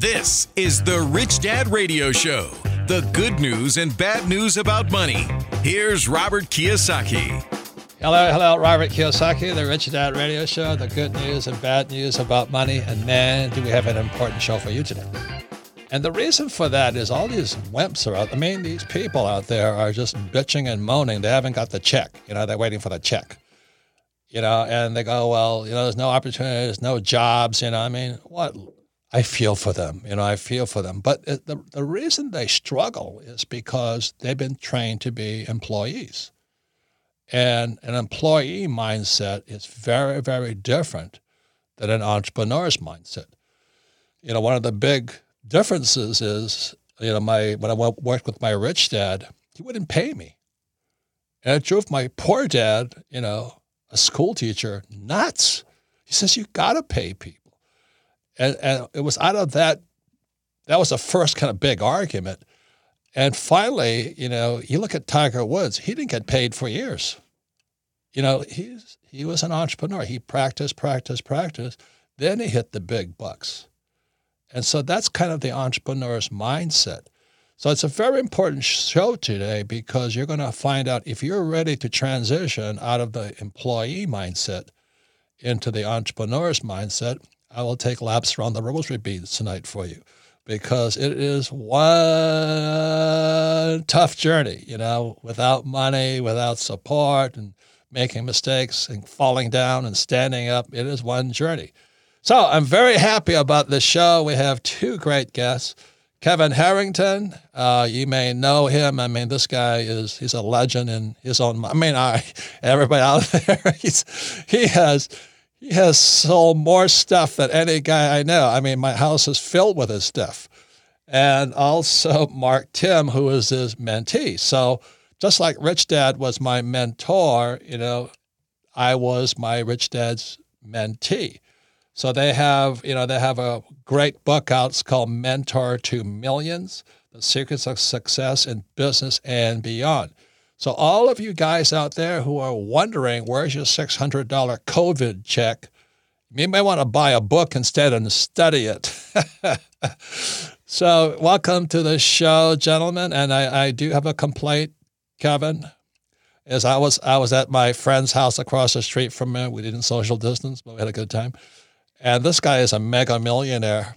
This is the Rich Dad Radio Show. The good news and bad news about money. Here's Robert Kiyosaki. Hello, hello, Robert Kiyosaki, the Rich Dad Radio Show. The good news and bad news about money. And man, do we have an important show for you today. And the reason for that is all these wimps are out. I mean, these people out there are just bitching and moaning. They haven't got the check. You know, they're waiting for the check. You know, and they go, well, you know, there's no opportunities, no jobs. You know, I mean, what I feel for them. You know, I feel for them. But uh, the, the reason they struggle is because they've been trained to be employees. And an employee mindset is very, very different than an entrepreneur's mindset. You know, one of the big differences is, you know, my when I worked with my rich dad, he wouldn't pay me. And it drove my poor dad, you know, a school teacher, nuts. He says, you got to pay people. And, and it was out of that, that was the first kind of big argument. And finally, you know, you look at Tiger Woods, he didn't get paid for years. You know, he's, he was an entrepreneur. He practiced, practiced, practiced. Then he hit the big bucks. And so that's kind of the entrepreneur's mindset. So it's a very important show today because you're going to find out if you're ready to transition out of the employee mindset into the entrepreneur's mindset, I will take laps around the rosary beads tonight for you because it is one tough journey, you know, without money, without support, and making mistakes and falling down and standing up. It is one journey. So I'm very happy about this show. We have two great guests. Kevin Harrington, uh, you may know him. I mean, this guy is he's a legend in his own. I mean, I everybody out there, he's he has he has sold more stuff than any guy I know. I mean, my house is filled with his stuff. And also Mark Timm, who is his mentee. So just like Rich Dad was my mentor, you know, I was my Rich Dad's mentee. So they have, you know, they have a great book out. It's called Mentor to Millions: The Secrets of Success in Business and Beyond. So, all of you guys out there who are wondering where's your $600 COVID check, you may want to buy a book instead and study it. so, welcome to the show, gentlemen. And I, I do have a complaint, Kevin. As I was, I was at my friend's house across the street from me. We didn't social distance, but we had a good time. And this guy is a mega millionaire,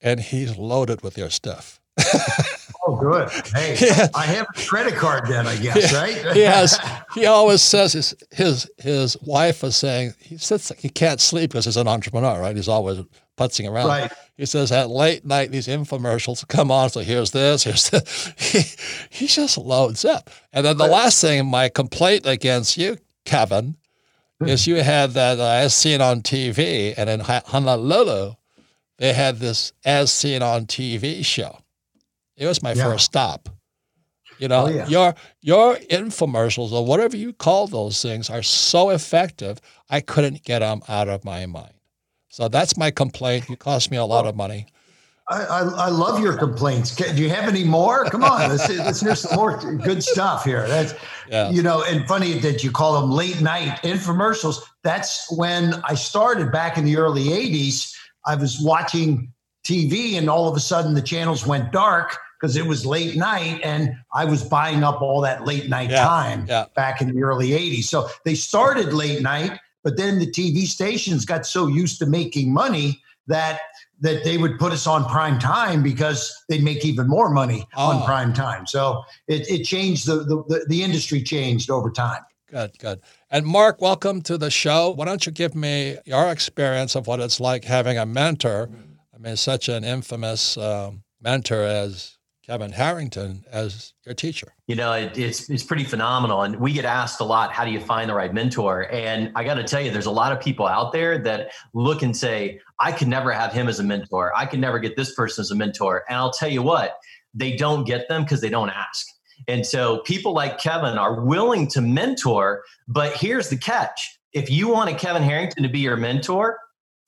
and he's loaded with your stuff. Oh, good. Hey, yeah. I have a credit card then, I guess, yeah. right? he has. He always says his his his wife is saying he sits he can't sleep because he's an entrepreneur, right? He's always putzing around. Right. He says at late night these infomercials come on. So here's this, here's this. He he just loads up. And then the right. last thing, my complaint against you, Kevin, hmm. is you had that uh, as seen on TV, and in Honolulu, they had this as seen on TV show it was my yeah. first stop. You know, oh, yeah. your your infomercials or whatever you call those things are so effective. I couldn't get them out of my mind. So that's my complaint. You cost me a lot of money. I, I, I love your complaints. Do you have any more? Come on, let's, let's hear some more good stuff here. That's yeah. you know, and funny that you call them late night infomercials. That's when I started back in the early '80s. I was watching TV, and all of a sudden the channels went dark because it was late night and I was buying up all that late night yeah, time yeah. back in the early 80s. So they started late night, but then the TV stations got so used to making money that that they would put us on prime time because they'd make even more money oh. on prime time. So it, it changed the, the the industry changed over time. Good, good. And Mark, welcome to the show. Why don't you give me your experience of what it's like having a mentor? I mean, such an infamous um, mentor as Kevin Harrington as your teacher? You know, it, it's it's pretty phenomenal, and we get asked a lot, "How do you find the right mentor?" And I got to tell you, there's a lot of people out there that look and say, "I could never have him as a mentor. I could never get this person as a mentor." And I'll tell you what, they don't get them because they don't ask. And so people like Kevin are willing to mentor, but here's the catch: if you want a Kevin Harrington to be your mentor,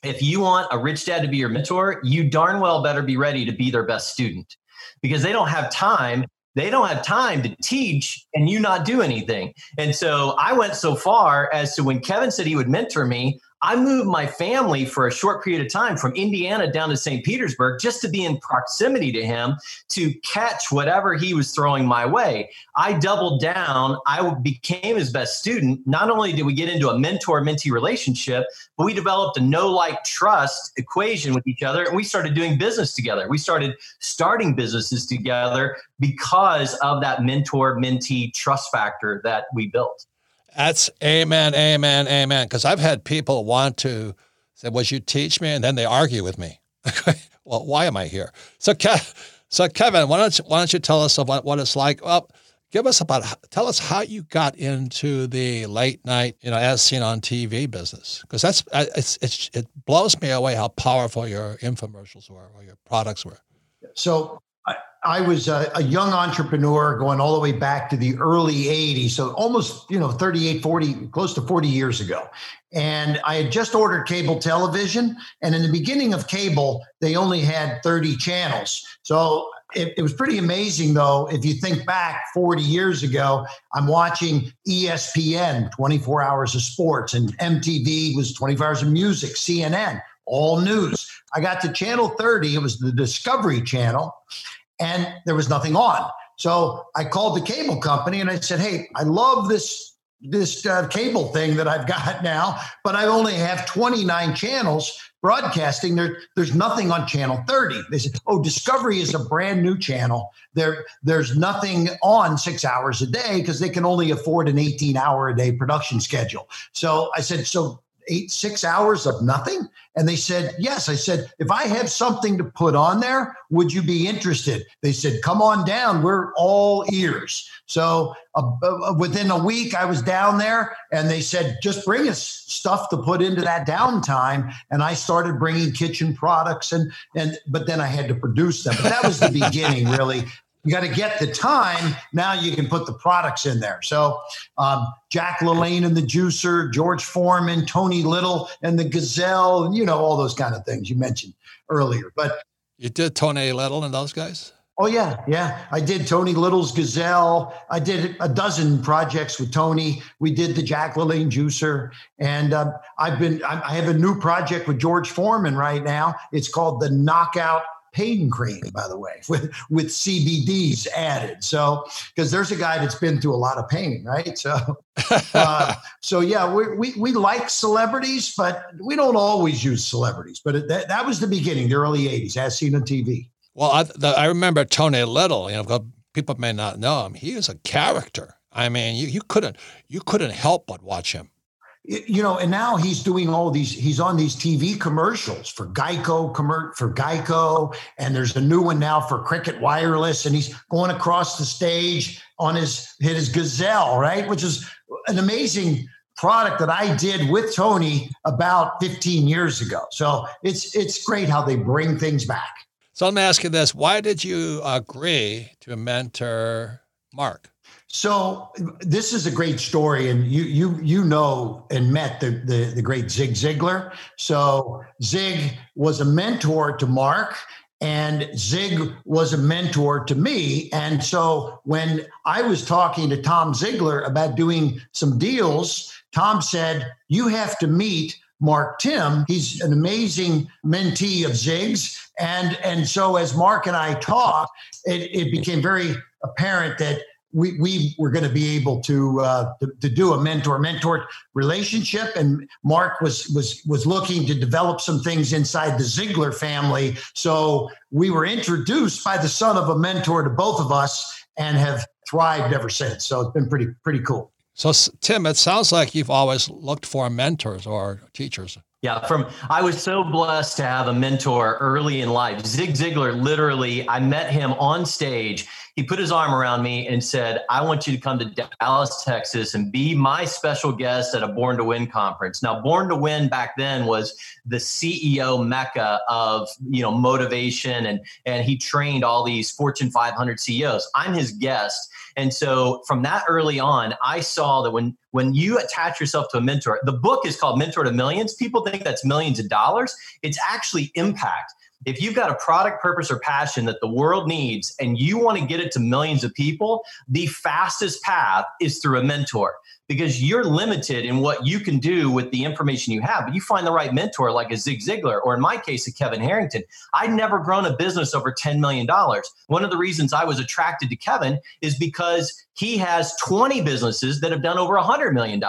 if you want a rich dad to be your mentor, you darn well better be ready to be their best student because they don't have time they don't have time to teach and you not do anything. And so I went so far as to when Kevin said he would mentor me, I moved my family for a short period of time from Indiana down to St. Petersburg just to be in proximity to him to catch whatever he was throwing my way. I doubled down. I became his best student. Not only did we get into a mentor mentee relationship, but we developed a no like trust equation with each other and we started doing business together. We started starting businesses together because of that mentor mentee trust factor that we built. That's amen, amen, amen. Because I've had people want to say, "Was you teach me?" and then they argue with me. well, why am I here? So, Ke- so Kevin, why don't you, why don't you tell us about what it's like? Well, give us about tell us how you got into the late night, you know, as seen on TV business, because that's uh, it's, it's it blows me away how powerful your infomercials were or your products were. So I was a, a, young entrepreneur going all the way back to the early 80s. So almost, you know, 38, 40, close to 40 years ago. And I had just ordered cable television. And in the beginning of cable, they only had 30 channels. So it, it was pretty amazing, though. If you think back 40 years ago, I'm watching ESPN, 24 hours of sports, and MTV was 24 hours of music, CNN, all news. I got to channel 30, it was the Discovery Channel and there was nothing on. So I called the cable company and I said, "Hey, I love this this uh, cable thing that I've got now, but I only have 29 channels broadcasting. There, there's nothing on channel 30." They said, "Oh, Discovery is a brand new channel. There, there's nothing on six hours a day because they can only afford an 18 hour a day production schedule." So I said, "So." Eight, six hours of nothing? And they said, Yes. I said, If I have something to put on there, would you be interested? They said, Come on down. We're all ears. So uh, uh, within a week, I was down there and they said, Just bring us stuff to put into that downtime. And I started bringing kitchen products and, and, but then I had to produce them. But that was the beginning, really. You got to get the time. Now you can put the products in there. So um, Jack LaLanne and the Juicer, George Foreman, Tony Little and the Gazelle, and you know all those kind of things you mentioned earlier. But you did Tony Little and those guys. Oh yeah, yeah. I did Tony Little's Gazelle. I did a dozen projects with Tony. We did the Jack LaLanne Juicer, and uh, I've been. I have a new project with George Foreman right now. It's called the Knockout pain cream, by the way, with, with CBDs added. So, because there's a guy that's been through a lot of pain, right? So, uh, so yeah, we, we, we like celebrities, but we don't always use celebrities. But it, that, that was the beginning, the early 80s, as seen on TV. Well, I, the, I remember Tony Little, you know, people may not know him. He is a character. I mean, you, you couldn't you couldn't help but watch him you know, and now he's doing all these. He's on these TV commercials for Geico, for Geico, and there's a new one now for Cricket Wireless, and he's going across the stage on his his Gazelle, right, which is an amazing product that I did with Tony about 15 years ago. So it's it's great how they bring things back. So let me ask you this: Why did you agree to mentor Mark? So this is a great story, and you you you know and met the the, the great Zig Ziglar. So Zig was a mentor to Mark, and Zig was a mentor to me. And so when I was talking to Tom Ziglar about doing some deals, Tom said, "You have to meet." Mark Timm. He's an amazing mentee of Zig's. And, and so as Mark and I talked, it, it became very apparent that we, we were going to be able to, uh, to, to do a mentor mentor relationship and mark was was was looking to develop some things inside the Ziglar family so we were introduced by the son of a mentor to both of us and have thrived ever since so it's been pretty pretty cool so tim it sounds like you've always looked for mentors or teachers Yeah, from I was so blessed to have a mentor early in life. Zig Ziglar, literally, I met him on stage. He put his arm around me and said, I want you to come to Dallas, Texas, and be my special guest at a Born to Win conference. Now, Born to Win back then was the CEO mecca of you know motivation, and and he trained all these Fortune 500 CEOs. I'm his guest and so from that early on, I saw that when when you attach yourself to a mentor, the book is called Mentor to Millions. People think that's millions of dollars. It's actually impact. If you've got a product, purpose, or passion that the world needs and you want to get it to millions of people, the fastest path is through a mentor because you're limited in what you can do with the information you have. But you find the right mentor like a Zig Ziglar, or in my case, a Kevin Harrington. I'd never grown a business over $10 million. One of the reasons I was attracted to Kevin is because he has 20 businesses that have done over $100 million.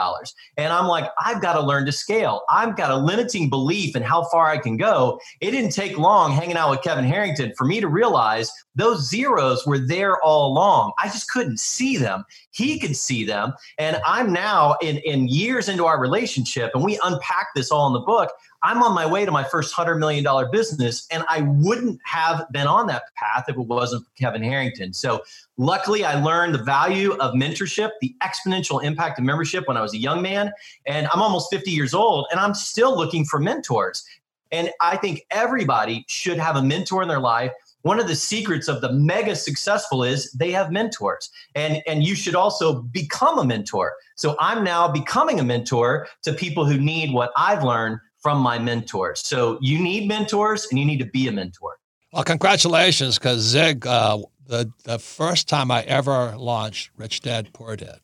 And I'm like, I've got to learn to scale. I've got a limiting belief in how far I can go. It didn't take long hanging out with Kevin Harrington for me to realize those zeros were there all along. I just couldn't see them. He could see them. And I'm now in, in years into our relationship, and we unpack this all in the book. I'm on my way to my first $100 million business, and I wouldn't have been on that path if it wasn't for Kevin Harrington. So, luckily, I learned the value of mentorship, the exponential impact of membership when I was a young man. And I'm almost 50 years old, and I'm still looking for mentors. And I think everybody should have a mentor in their life one of the secrets of the mega successful is they have mentors and and you should also become a mentor so i'm now becoming a mentor to people who need what i've learned from my mentors. So you need mentors and you need to be a mentor. Well, congratulations, because Zig, uh, the, the first time I ever launched Rich Dad Poor Dad,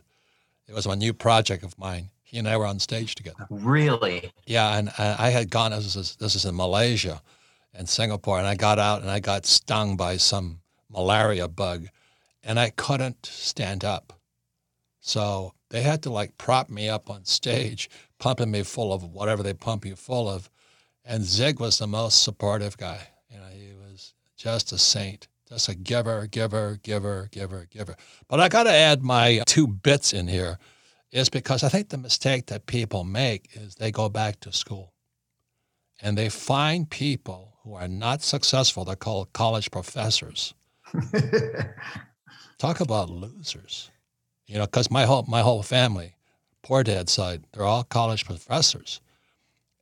it was a new project of mine. He and I were on stage together. Really? Yeah, and, I had gone, this is, this is in Malaysia and Singapore, and I got out and I got stung by some malaria bug, and I couldn't stand up. So they had to like prop me up on stage pumping me full of whatever they pump you full of. And Zig was the most supportive guy. You know, he was just a saint, just a giver, giver, giver, giver, giver. But I got to add my two bits in here is because I think the mistake that people make is they go back to school and they find people who are not successful. They're called college professors. Talk about losers. You know, because my whole my whole family poor dad's side, they're all college professors,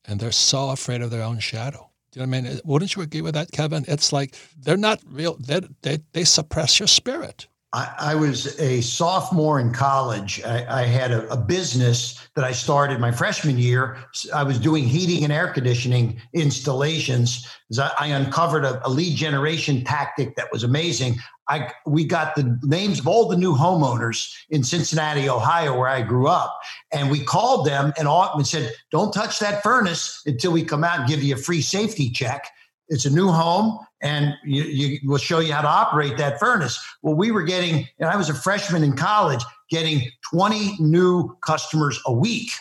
and they're so afraid of their own shadow. Do you know what I mean? Uh, wouldn't you agree with that, Kevin? It's like they're not real. They they, they suppress your spirit. I, I was a sophomore in college. I, I had a, a, business that I started my freshman year. I was doing heating and air conditioning installations. I uncovered a, a lead generation tactic that was amazing. I we got the names of all the new homeowners in Cincinnati, Ohio, where I grew up, and we called them and, and said, "Don't touch that furnace until we come out and give you a free safety check." It's a new home, and you, you, we'll show you how to operate that furnace. Well, we were getting, and I was a freshman in college, getting 20 new customers a week.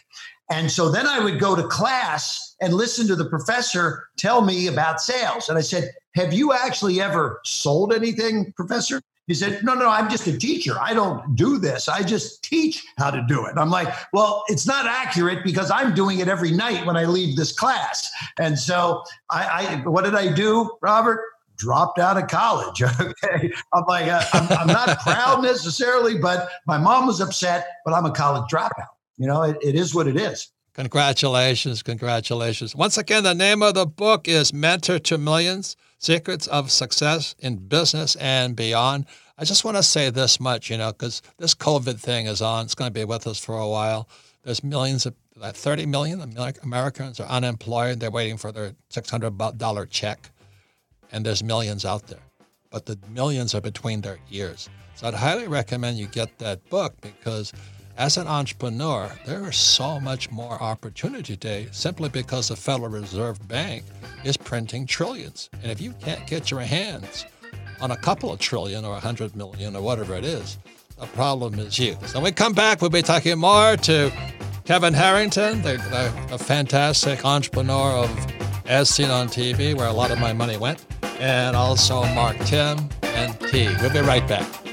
And so then I would go to class and listen to the professor tell me about sales. And I said, Have you actually ever sold anything, professor? He said, No, no, I'm just a teacher. I don't do this. I just teach how to do it. I'm like, Well, it's not accurate because I'm doing it every night when I leave this class. And so I, I what did I do, Robert? dropped out of college. Okay. I'm like, uh, I'm, I'm, not proud necessarily, but my mom was upset, but I'm a college dropout. You know, it, it is what it is. Congratulations. Congratulations. Once again, the name of the book is Mentor to Millions Secrets of Success in Business and Beyond. I just want to say this much, you know, because this COVID thing is on. It's going to be with us for a while. There's millions of, 30 million Americans are unemployed. They're waiting for their $600 check. And there's millions out there. But the millions are between their ears. So I'd highly recommend you get that book because as an entrepreneur, there is so much more opportunity today simply because the Federal Reserve Bank is printing trillions. And if you can't get your hands on a couple of trillion or a hundred million or whatever it is, the problem is you. So when we come back, we'll be talking more to Kevin Harrington, the, the, the fantastic entrepreneur of As Seen on TV, where a lot of my money went, and also Mark Timm and T. We'll be right back.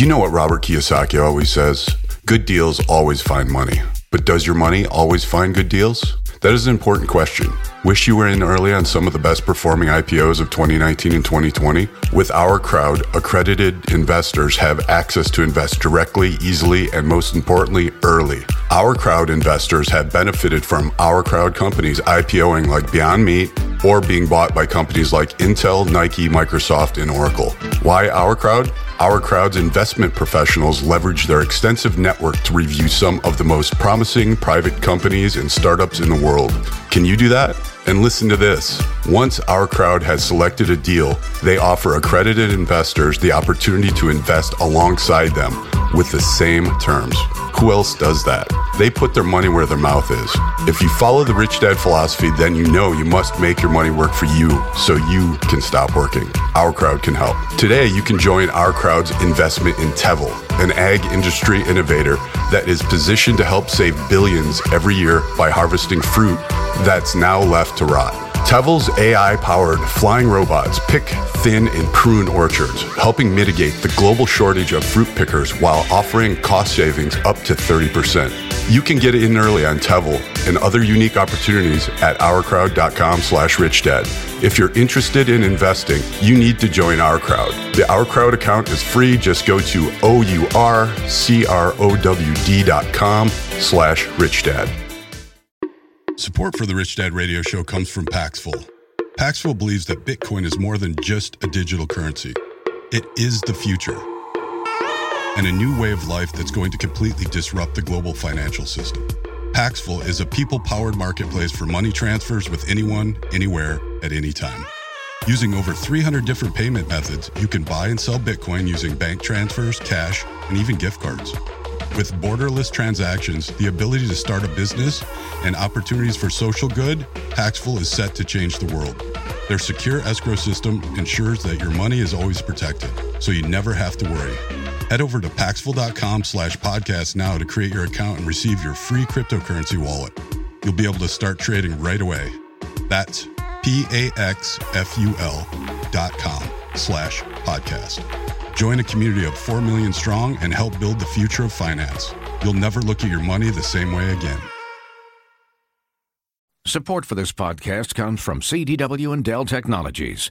Do you know what Robert Kiyosaki always says? Good deals always find money. But does your money always find good deals? That is an important question. Wish you were in early on some of the best performing IPOs of 2019 and 2020? With our crowd, accredited investors have access to invest directly, easily, and most importantly, early. Our crowd investors have benefited from our crowd companies IPOing like Beyond Meat or being bought by companies like Intel, Nike, Microsoft, and Oracle. Why our crowd? Our crowd's investment professionals leverage their extensive network to review some of the most promising private companies and startups in the world. Can you do that? And listen to this. Once our crowd has selected a deal, they offer accredited investors the opportunity to invest alongside them with the same terms. Who else does that? They put their money where their mouth is. If you follow the rich dad philosophy, then you know you must make your money work for you so you can stop working. Our crowd can help. Today, you can join our crowd's investment in Tevel, an ag industry innovator that is positioned to help save billions every year by harvesting fruit that's now left to rot. Tevel's AI powered flying robots pick, thin, and prune orchards, helping mitigate the global shortage of fruit pickers while offering cost savings up to 30%. You can get in early on Tevel and other unique opportunities at ourcrowd.com slash richdad. If you're interested in investing, you need to join our crowd. The Our Crowd account is free. Just go to OURCROWD.com slash richdad. Support for the Rich Dad Radio Show comes from Paxful. Paxful believes that Bitcoin is more than just a digital currency, it is the future and a new way of life that's going to completely disrupt the global financial system. Paxful is a people powered marketplace for money transfers with anyone, anywhere, at any time. Using over 300 different payment methods, you can buy and sell Bitcoin using bank transfers, cash, and even gift cards. With borderless transactions, the ability to start a business, and opportunities for social good, Paxful is set to change the world. Their secure escrow system ensures that your money is always protected, so you never have to worry. Head over to paxful.com slash podcast now to create your account and receive your free cryptocurrency wallet. You'll be able to start trading right away. That's P-A-X-F-U-L dot com slash podcast. Join a community of 4 million strong and help build the future of finance. You'll never look at your money the same way again. Support for this podcast comes from CDW and Dell Technologies.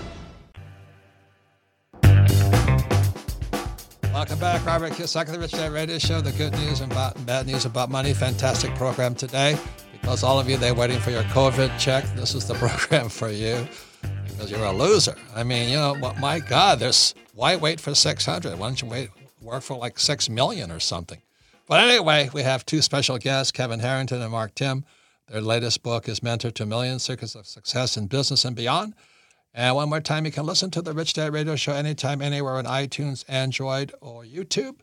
Welcome back, Robert Kiyosaki, the Rich Dad Radio Show. The good news and bad news about money. Fantastic program today. Because all of you, they're waiting for your COVID check. This is the program for you because you're a loser. I mean, you know, what my God, there's why wait for 600? Why don't you wait work for like six million or something? But anyway, we have two special guests, Kevin Harrington and Mark Timm. Their latest book is Mentor to Millions: Secrets of Success in Business and Beyond. And one more time, you can listen to the Rich Dad Radio Show anytime, anywhere on iTunes, Android, or YouTube.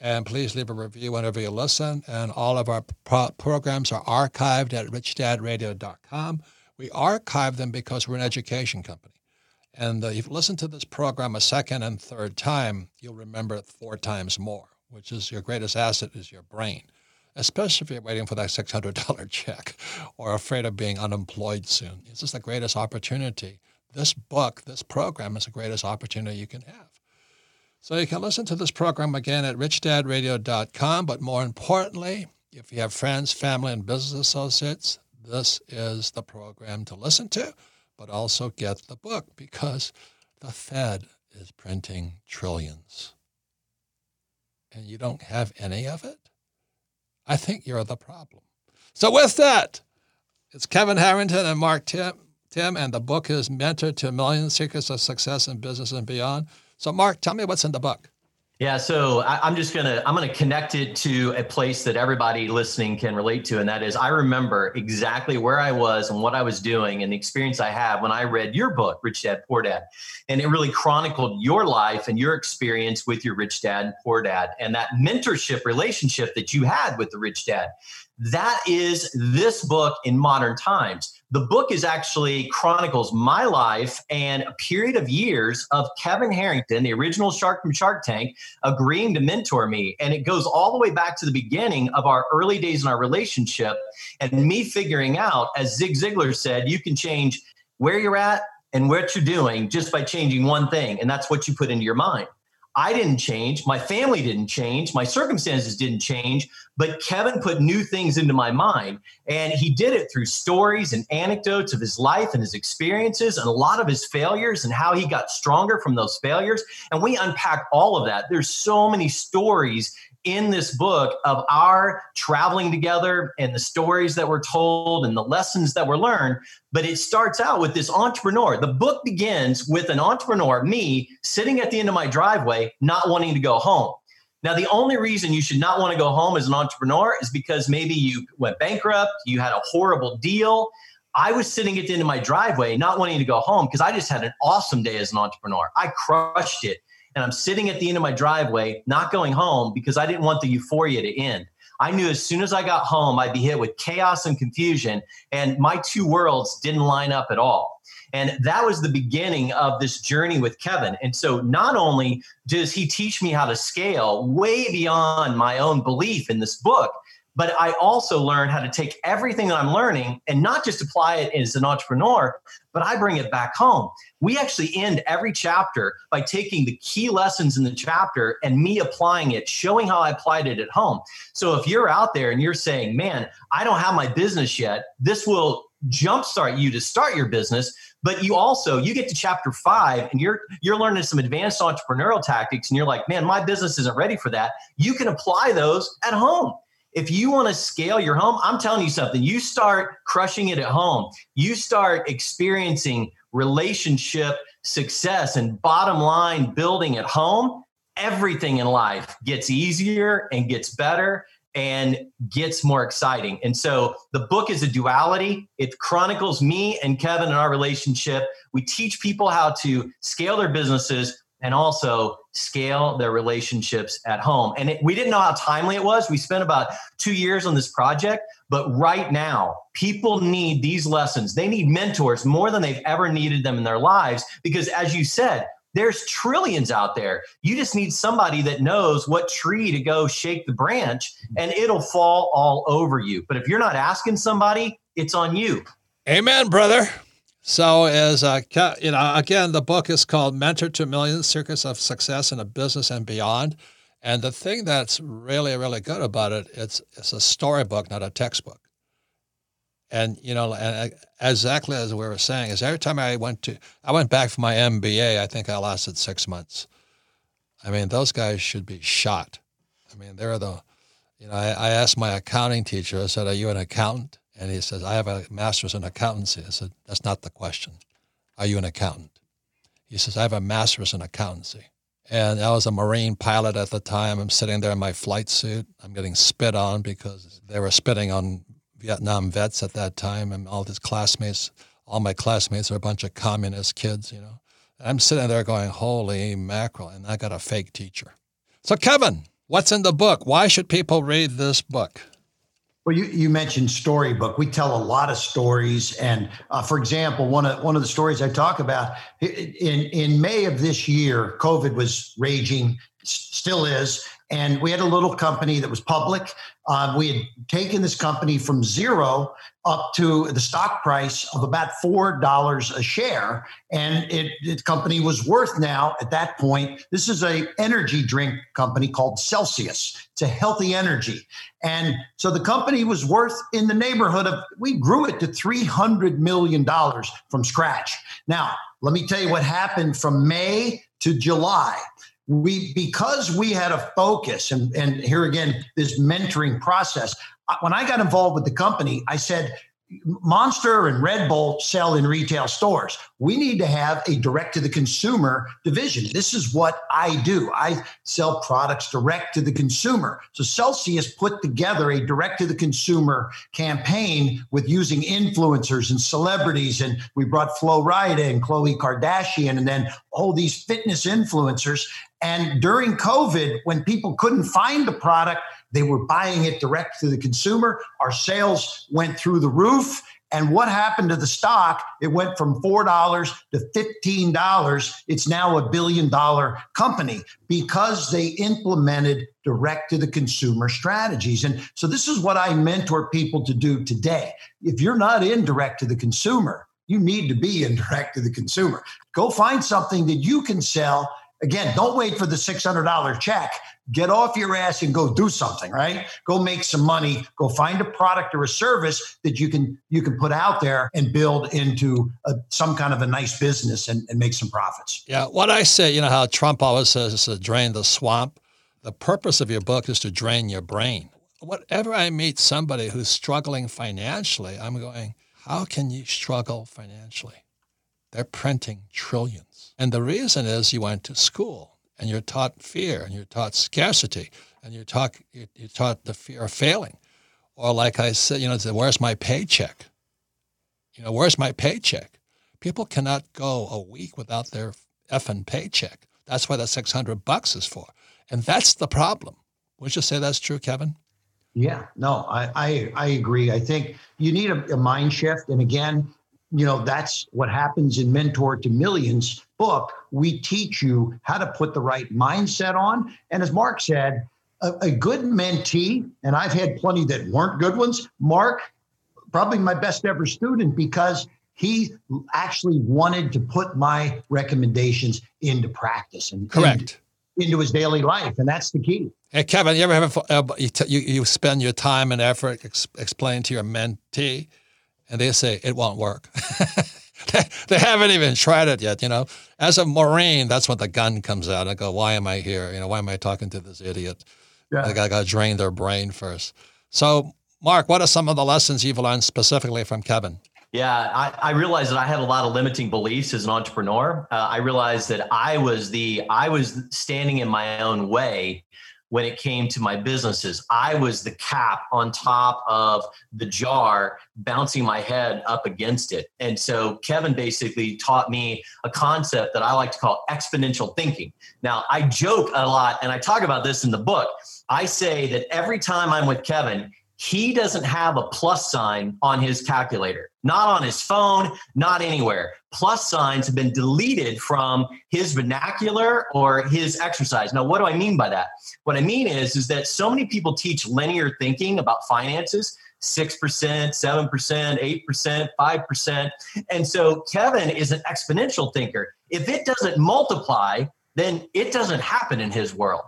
And please leave a review whenever you listen. And all of our pro- programs are archived at richdadradio.com. We archive them because we're an education company. And uh, if you listen to this program a second and third time, you'll remember it four times more, which is your greatest asset is your brain, especially if you're waiting for that $600 check or afraid of being unemployed soon. This is the greatest opportunity this book, this program is the greatest opportunity you can have. So you can listen to this program again at richdadradio.com. But more importantly, if you have friends, family, and business associates, this is the program to listen to, but also get the book because the Fed is printing trillions. And you don't have any of it? I think you're the problem. So, with that, it's Kevin Harrington and Mark Timm Timm, and the book is Mentor to Millions Secrets of Success in Business and Beyond. So, Mark, tell me what's in the book. Yeah, so I, am just gonna I'm gonna connect it to a place that everybody listening can relate to, and that is I remember exactly where I was and what I was doing and the experience I had when I read your book, Rich Dad Poor Dad, and it really chronicled your life and your experience with your rich dad and poor dad, and that mentorship relationship that you had with the rich dad That is this book in modern times. The book is actually chronicles my life and a period of years of Kevin Harrington, the original shark from Shark Tank, agreeing to mentor me. And it goes all the way back to the beginning of our early days in our relationship and me figuring out, as Zig Ziglar said, you can change where you're at and what you're doing just by changing one thing. And that's what you put into your mind. I didn't change. My family didn't change. My circumstances didn't change. But Kevin put new things into my mind. And he did it through stories and anecdotes of his life and his experiences and a lot of his failures and how he got stronger from those failures. And we unpack all of that. There's so many stories in this book of our traveling together and the stories that were told and the lessons that were learned. But it starts out with this entrepreneur. The book begins with an entrepreneur, me, sitting at the end of my driveway, not wanting to go home. Now, the only reason you should not want to go home as an entrepreneur is because maybe you went bankrupt, you had a horrible deal. I was sitting at the end of my driveway, not wanting to go home because I just had an awesome day as an entrepreneur. I crushed it and I'm sitting at the end of my driveway, not going home because I didn't want the euphoria to end. I knew as soon as I got home, I'd be hit with chaos and confusion, and my two worlds didn't line up at all. And that was the beginning of this journey with Kevin. And so, not only does he teach me how to scale way beyond my own belief in this book, but I also learn how to take everything that I'm learning and not just apply it as an entrepreneur, but I bring it back home. We actually end every chapter by taking the key lessons in the chapter and me applying it, showing how I applied it at home. So if you're out there and you're saying, man, I don't have my business yet, this will jumpstart you to start your business but you also you get to chapter five and you're you're learning some advanced entrepreneurial tactics and you're like man my business isn't ready for that you can apply those at home if you want to scale your home, I'm telling you something. You start crushing it at home. You start experiencing relationship success and bottom line building at home. Everything in life gets easier and gets better and gets more exciting. And so the book is a duality. It chronicles me and Kevin and our relationship. We teach people how to scale their businesses and also scale their relationships at home. And it, we didn't know how timely it was. We spent about two years on this project, but right now, people need these lessons. They need mentors more than they've ever needed them in their lives because, as you said, there's trillions out there. You just need somebody that knows what tree to go shake the branch and it'll fall all over you. But if you're not asking somebody, it's on you. Amen, brother. So, as uh, you know, again, the book is called "Mentor to Millions: Secrets of Success in a Business and Beyond." And the thing that's really, really good about it, it's it's a storybook, not a textbook. And you know, and uh, exactly as we were saying, is every time I went to, I went back for my MBA. I think I lasted six months. I mean, those guys should be shot. I mean, they're the, you know, I, I asked my accounting teacher. I said, "Are you an accountant?" And he says, I have a master's in accountancy. I said, That's not the question. Are you an accountant? He says, I have a master's in accountancy. And I was a Marine pilot at the time. I'm sitting there in my flight suit. I'm getting spit on because they were spitting on Vietnam vets at that time. And all his classmates, all my classmates are a bunch of communist kids, you know. And I'm sitting there going, Holy mackerel. And I got a fake teacher. So, Kevin, what's in the book? Why should people read this book? Well, you, you mentioned storybook. We tell a lot of stories, and uh, for example, one of one of the stories I talk about in in May of this year, COVID was raging, still is, and we had a little company that was public. Uh, we had taken this company from zero up to the stock price of about four dollars a share, and it the company was worth now at that point. This is a energy drink company called Celsius. It's a healthy energy, and so the company was worth in the neighborhood of we grew it to three hundred million dollars from scratch. Now, let me tell you what happened from May to July we because we had a focus and and here again this mentoring process when i got involved with the company i said Monster and Red Bull sell in retail stores. We need to have a direct to the consumer division. This is what I do. I sell products direct to the consumer. So Celsius put together a direct to the consumer campaign with using influencers and celebrities. And we brought Flo Rida and Khloe Kardashian and then all these fitness influencers. And during COVID, when people couldn't find the product, They were buying it direct to the consumer. Our sales went through the roof. And what happened to the stock? It went from $4 to $15. It's now a billion dollar company because they implemented direct to the consumer strategies. And so this is what I mentor people to do today. If you're not in direct to the consumer, you need to be in direct to the consumer. Go find something that you can sell. Again, don't wait for the $600 check. Get off your ass and go do something right? Go make some money. Go find a product or a service that you can you can put out there and build into a, some kind of a nice business and, and make some profits. Yeah what i say you know how trump always says to drain the swamp? The purpose of your book is to drain your brain. Whatever i meet somebody who's struggling financially i'm going how can you struggle financially? They're printing trillions and the reason is you went to school and you're taught fear and you're taught scarcity and you're taught you're, you're taught the fear of failing. Or like i said you know where's my paycheck? You know where's my paycheck? People cannot go a week without their effing paycheck. That's what that 600 bucks is for. And that's the problem. Would you say that's true kevin? Yeah no i i, I agree. I think you need a, a mind shift. And again you know that's what happens in mentor to millions book, we teach you how to put the right mindset on. And as Mark said, a, a good mentee, and I've had plenty that weren't good ones. Mark, probably my best ever student because he actually wanted to put my recommendations into practice and correct into, into his daily life, and that's the key. Hey Kevin, you ever have a, uh, you, t- you, you spend your time and effort ex- explaining to your mentee, and they say it won't work. they haven't even tried it yet. You know, as a Marine, that's when the gun comes out. I go, why am I here? You know, why am I talking to this idiot? Yeah. I got to drain their brain first. So, Mark, what are some of the lessons you've learned specifically from Kevin? Yeah, I, I, realized that I had a lot of limiting beliefs as an entrepreneur. Uh, I realized that I was the I was standing in my own way when it came to my businesses. I was the cap on top of the jar, bouncing my head up against it. And so Kevin basically taught me a concept that I like to call exponential thinking. Now, I joke a lot, and I talk about this in the book. I say that every time I'm with Kevin, he doesn't have a plus sign on his calculator, not on his phone, not anywhere. Plus signs have been deleted from his vernacular or his exercise. Now, what do I mean by that? What I mean is, is that so many people teach linear thinking about finances. 6%, 7%, 8%, 5%. And so Kevin is an exponential thinker. If it doesn't multiply, then it doesn't happen in his world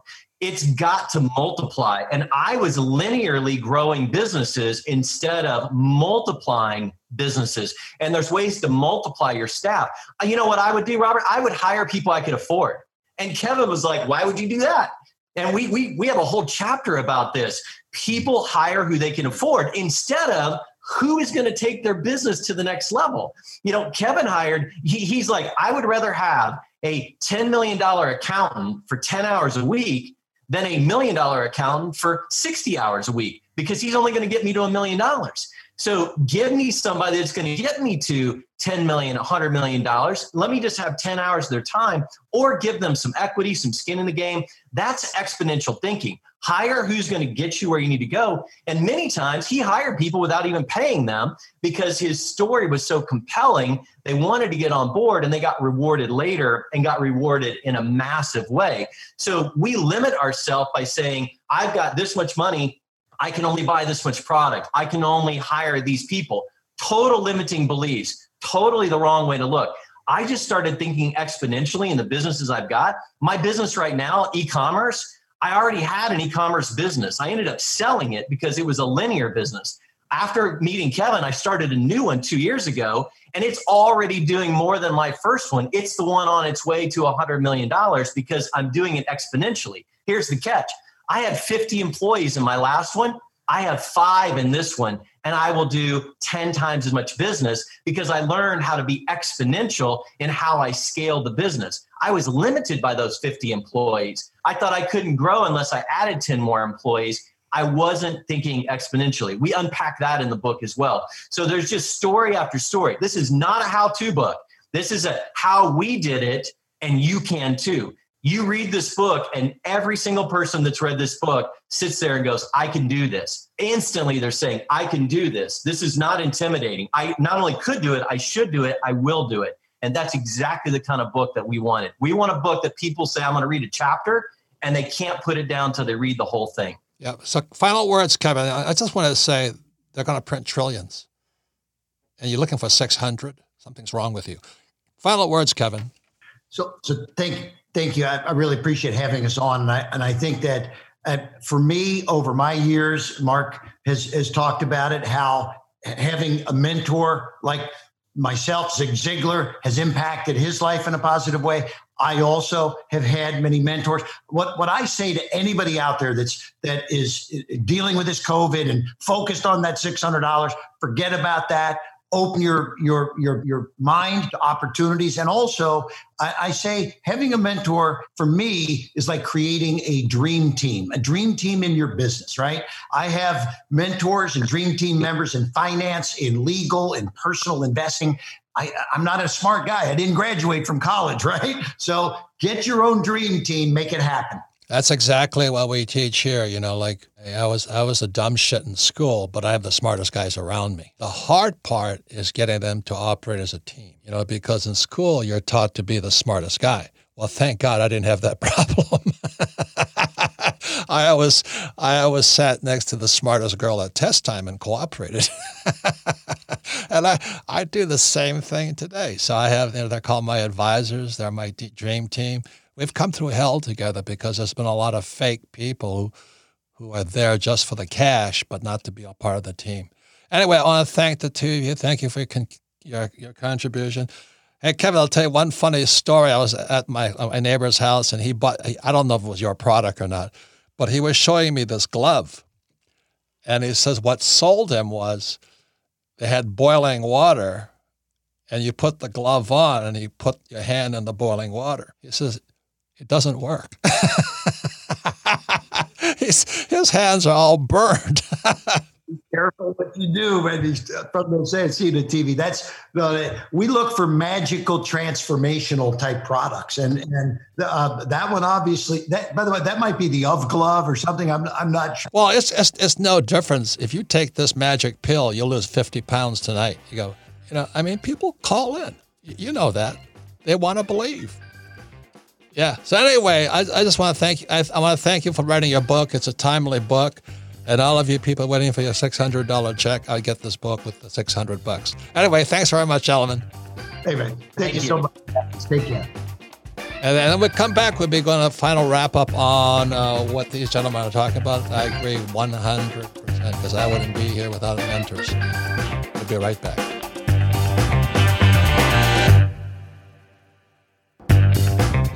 it's got to multiply. And I was linearly growing businesses instead of multiplying businesses. And there's ways to multiply your staff. Uh, you know what I would do, Robert? I would hire people I could afford. And Kevin was like, why would you do that? And we we we have a whole chapter about this. People hire who they can afford instead of who is going to take their business to the next level. You know, Kevin hired, he, he's like, I would rather have a $10 million accountant for 10 hours a week than a million dollar accountant for 60 hours a week because he's only going to get me to a million dollars. So give me somebody that's going to get me to 10 million, 100 million dollars. Let me just have 10 hours of their time or give them some equity, some skin in the game. That's exponential thinking. Hire who's going to get you where you need to go. And many times he hired people without even paying them because his story was so compelling. They wanted to get on board and they got rewarded later and got rewarded in a massive way. So we limit ourselves by saying, I've got this much money I can only buy this much product. I can only hire these people. Total limiting beliefs, totally the wrong way to look. I just started thinking exponentially in the businesses I've got. My business right now, e commerce, I already had an e commerce business. I ended up selling it because it was a linear business. After meeting Kevin, I started a new one two years ago, and it's already doing more than my first one. It's the one on its way to $100 million because I'm doing it exponentially. Here's the catch I had 50 employees in my last one. I have five in this one, and I will do 10 times as much business because I learned how to be exponential in how I scale the business. I was limited by those 50 employees. I thought I couldn't grow unless I added 10 more employees. I wasn't thinking exponentially. We unpack that in the book as well. So there's just story after story. This is not a how to book. This is a how we did it, and you can too You read this book, and every single person that's read this book sits there and goes, I can do this. Instantly, they're saying, I can do this. This is not intimidating. I not only could do it, I should do it, I will do it. And that's exactly the kind of book that we wanted. We want a book that people say, I'm going to read a chapter, and they can't put it down till they read the whole thing. Yeah. So, final words, Kevin. I just want to say they're going to print trillions, and you're looking for 600. Something's wrong with you. Final words, Kevin. So, so thank thank you. I, I really appreciate having us on, and I and I think that uh, for me, over my years, Mark has has talked about it how having a mentor like myself, Zig Ziglar, has impacted his life in a positive way. I also have had many mentors. What what I say to anybody out there that's that is dealing with this COVID and focused on that six hundred dollars, forget about that open your your your your mind to opportunities. And also I, I, say having a mentor for me is like creating a dream team a dream team in your business right? I have mentors and dream team members in finance in legal in personal investing. I, i'm not a smart guy. I didn't graduate from college right? So get your own dream team make it happen that's exactly what we teach here. You know, like I was I was a dumb shit in school, but I have the smartest guys around me. The hard part is getting them to operate as a team. You know, because in school you're taught to be the smartest guy. Well, thank God I didn't have that problem. I always I always sat next to the smartest girl at test time and cooperated. and I, I do the same thing today. So I have you know, they're called my advisors. They're my dream team we've come through hell together because there's been a lot of fake people who, who are there just for the cash, but not to be a part of the team. Anyway, I want to thank the two of you. Thank you for your, your, your contribution. Hey, Kevin, I'll tell you one funny story. I was at my, uh, my neighbor's house and he bought, I don't know if it was your product or not, but he was showing me this glove. And he says what sold him was they had boiling water and you put the glove on and you put your hand in the boiling water. He says, it doesn't work. his, his hands are all burned. Be careful what you do when you from the say see the TV. That's uh, we look for magical transformational type products, and and uh, that one obviously. That by the way, that might be the of glove or something. I'm I'm not sure. Well, it's, it's it's no difference. If you take this magic pill, you'll lose 50 pounds tonight. You go, you know. I mean, people call in. You know that they want to believe. Yeah. So anyway, I, I just want to thank you. I, I want to thank you for writing your book. It's a timely book. And all of you people waiting for your $600 check, I get this book with the 600 bucks. Anyway, thanks very much, gentlemen. Hey, man. Thank, thank you, you so much. Take care. And then we come back, we'll be going to final wrap up on uh, what these gentlemen are talking about. I agree 100% because I wouldn't be here without mentors. We'll be right back.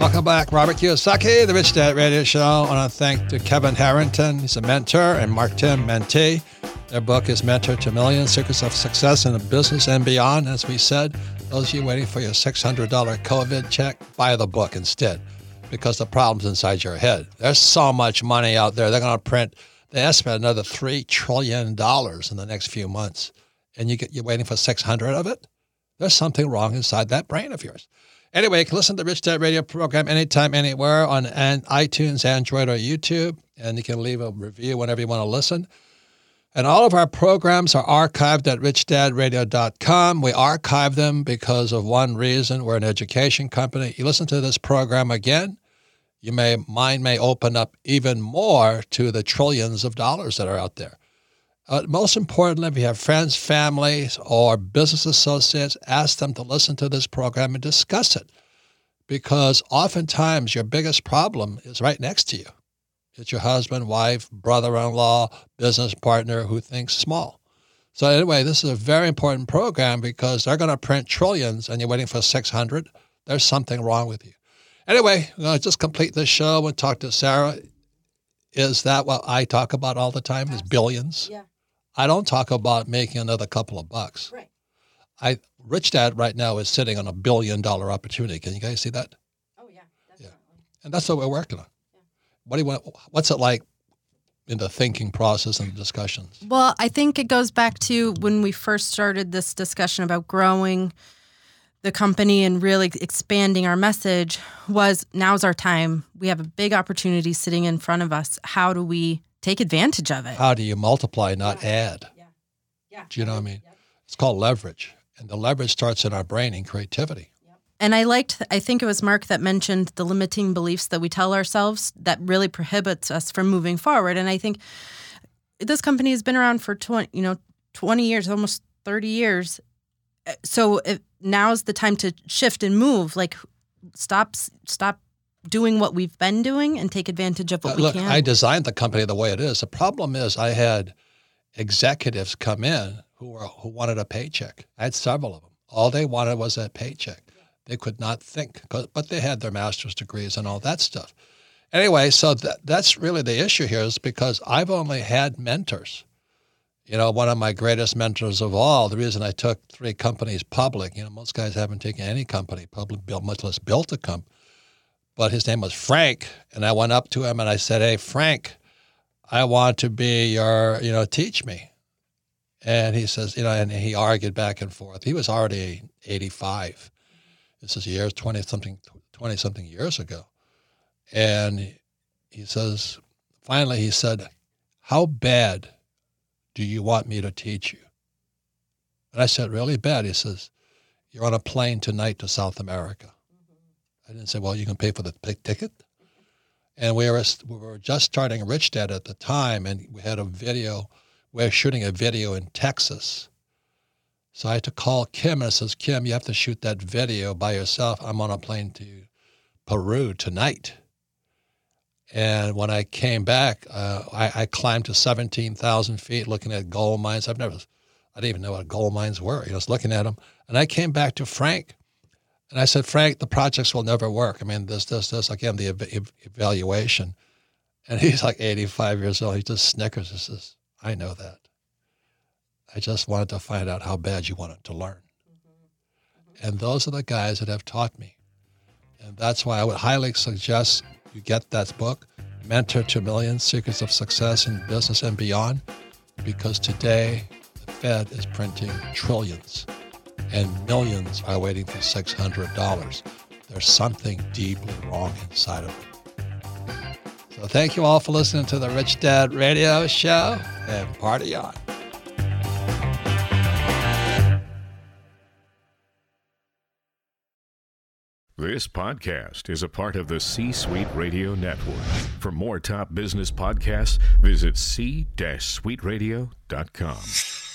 Welcome back, Robert Kiyosaki, the Rich Dad Radio Show. I want to thank to Kevin Harrington, he's a mentor, and Mark Timm, mentee. Their book is Mentor to Millions, Secrets of Success in the Business and Beyond. As we said, those of you waiting for your $600 COVID check, buy the book instead because the problem's inside your head. There's so much money out there. They're going to print, they estimate another $3 trillion in the next few months. And you get, you're waiting for 600 of it? There's something wrong inside that brain of yours. Anyway, you can listen to the Rich Dad Radio program anytime, anywhere on an iTunes, Android, or YouTube. And you can leave a review whenever you want to listen. And all of our programs are archived at richdadradio.com. We archive them because of one reason. We're an education company. You listen to this program again, you may mind may open up even more to the trillions of dollars that are out there. Uh, most importantly, if you have friends, families, or business associates, ask them to listen to this program and discuss it. Because oftentimes your biggest problem is right next to you. It's your husband, wife, brother in law, business partner who thinks small. So, anyway, this is a very important program because they're going to print trillions and you're waiting for 600. There's something wrong with you. Anyway, I'm going to just complete this show and talk to Sarah. Is that what I talk about all the time? Is billions? Yeah. I don't talk about making another couple of bucks. Right. I Rich Dad right now is sitting on a billion dollar opportunity. Can you guys see that? Oh yeah, definitely. Yeah. And that's what we're working on. Yeah. What do you want? What's it like in the thinking process and discussions? Well, I think it goes back to when we first started this discussion about growing the company and really expanding our message was now's our time. We have a big opportunity sitting in front of us. How do we take advantage of it? How do you multiply, not yeah. add? Yeah. Yeah. Do you know what I mean? Yeah. It's called leverage. And the leverage starts in our brain and creativity. And I liked, I think it was Mark that mentioned the limiting beliefs that we tell ourselves that really prohibits us from moving forward. And I think this company has been around for 20, you know, 20 years, almost 30 years. So it, now's the time to shift and move. Like stop, stop doing what we've been doing and take advantage of what uh, we look, can. I designed the company the way it is. The problem is I had executives come in who were who wanted a paycheck. I had several of them. All they wanted was that paycheck. They could not think, but they had their master's degrees and all that stuff. Anyway, so that, that's really the issue here is because I've only had mentors. You know, one of my greatest mentors of all, the reason I took three companies public, you know, most guys haven't taken any company public, built, much less built a company. But his name was Frank. And I went up to him and I said, Hey, Frank, I want to be your, you know, teach me. And he says, you know, and he argued back and forth. He was already 85. This is years, 20 something, 20 something years ago. And he says, finally, he said, How bad do you want me to teach you? And I said, Really bad. He says, You're on a plane tonight to South America. I didn't say, Well, you can pay for the ticket. And we were, we were just starting Rich Dad at the time, and we had a video. We were shooting a video in Texas so I had to call Kim and I says, Kim, you have to shoot that video by yourself. I'm on a plane to Peru tonight. And when I came back, uh, I, I, climbed to 17,000 feet looking at gold mines. I've never, I didn't even know what gold mines were. I was looking at them. And I came back to Frank and I said, Frank, the projects will never work. I mean, this, this, this, again, the ev- evaluation. And he's like 85 years old. He just snickers and says, I know that. I just wanted to find out how bad you wanted to learn. Mm-hmm. And those are the guys that have taught me. And that's why I would highly suggest you get that book, Mentor to Millions Secrets of Success in Business and Beyond, because today the Fed is printing trillions and millions are waiting for $600. There's something deeply wrong inside of them. So thank you all for listening to the Rich Dad Radio Show and party on. This podcast is a part of the C Suite Radio Network. For more top business podcasts, visit c-suiteradio.com.